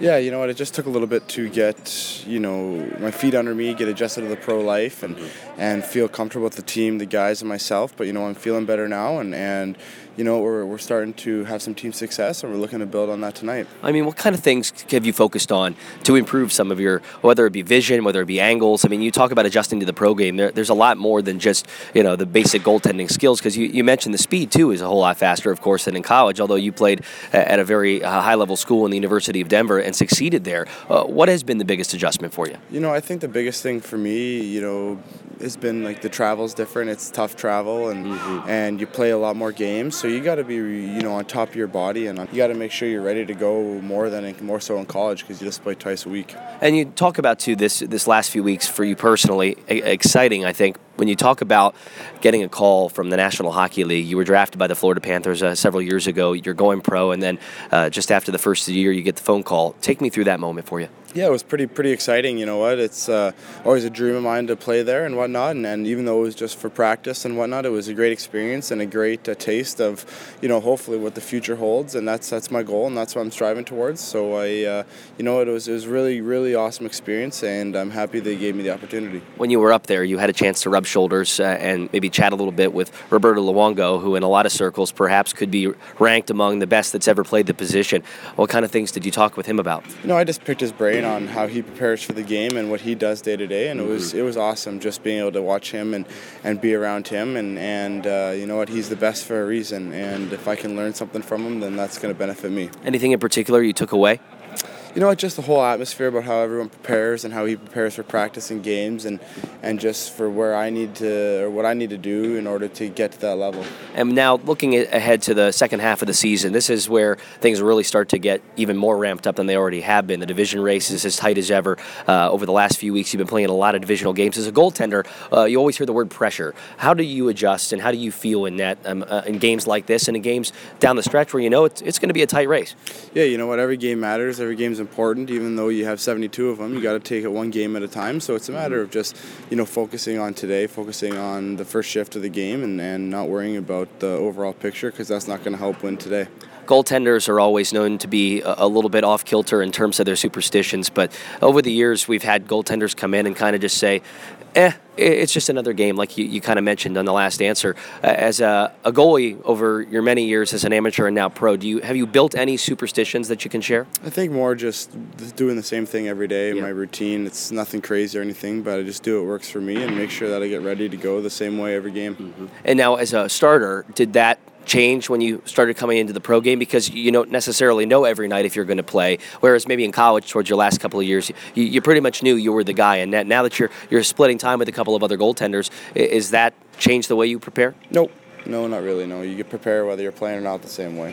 Yeah, you know what? It just took a little bit to get, you know, my feet under me, get adjusted to the pro life, and and feel comfortable with the team, the guys, and myself. But you know, I'm feeling better now, and and you know, we're, we're starting to have some team success, and we're looking to build on that tonight. I mean, what kind of things have you focused on to improve some of your, whether it be vision, whether it be angles? I mean, you talk about adjusting to the pro game. There, there's a lot more than just, you know, the basic goaltending skills, because you, you mentioned the speed, too, is a whole lot faster, of course, than in college, although you played at a very uh, high level school in the University of Denver and succeeded there. Uh, what has been the biggest adjustment for you? You know, I think the biggest thing for me, you know, has been like the travel's different. It's tough travel, and mm-hmm. and you play a lot more games, so you got to be you know on top of your body, and you got to make sure you're ready to go more than more so in college because you just play twice a week. And you talk about too this this last few weeks for you personally exciting. I think when you talk about getting a call from the National Hockey League, you were drafted by the Florida Panthers uh, several years ago. You're going pro, and then uh, just after the first year, you get the phone call. Take me through that moment for you. Yeah, it was pretty pretty exciting. You know what? It's uh, always a dream of mine to play there and whatnot. And, and, even though it was just for practice and whatnot, it was a great experience and a great uh, taste of, you know, hopefully what the future holds. And that's that's my goal and that's what I'm striving towards. So I, uh, you know, it was it was really really awesome experience, and I'm happy they gave me the opportunity. When you were up there, you had a chance to rub shoulders uh, and maybe chat a little bit with Roberto Luongo, who in a lot of circles perhaps could be ranked among the best that's ever played the position. What kind of things did you talk with him about? You know, I just picked his brain on how he prepares for the game and what he does day to day, and it was mm-hmm. it was awesome just being able to watch him and, and be around him, and and uh, you know what, he's the best for a reason, and if I can learn something from him, then that's going to benefit me. Anything in particular you took away? You know, just the whole atmosphere about how everyone prepares and how he prepares for practice and games, and and just for where I need to or what I need to do in order to get to that level. And now looking ahead to the second half of the season, this is where things really start to get even more ramped up than they already have been. The division race is as tight as ever. Uh, over the last few weeks, you've been playing a lot of divisional games. As a goaltender, uh, you always hear the word pressure. How do you adjust, and how do you feel in that um, uh, in games like this, and in games down the stretch where you know it's, it's going to be a tight race? Yeah, you know what? Every game matters. Every game's important. Important, even though you have 72 of them, you got to take it one game at a time. So it's a matter of just you know focusing on today, focusing on the first shift of the game, and, and not worrying about the overall picture because that's not going to help win today goaltenders are always known to be a, little bit off kilter in terms of their superstitions, but over the years we've had goaltenders come in and kind of just say, eh, it's just another game, like you, you kind of mentioned on the last answer. Uh, as a, a, goalie over your many years as an amateur and now pro, do you have you built any superstitions that you can share? I think more just doing the same thing every day. Yeah. My routine. It's nothing crazy or anything, but I just do what works for me and make sure that I get ready to go the same way every game. Mm-hmm. And now, as a starter, did that change when you started coming into the pro game because you don't necessarily know every night if you're going to play. Whereas maybe in college, towards your last couple of years, you, you pretty much knew you were the guy. And now that you're you're splitting time with a couple of other goaltenders, is that change the way you prepare? Nope. No, not really. No, you prepare whether you're playing or not the same way.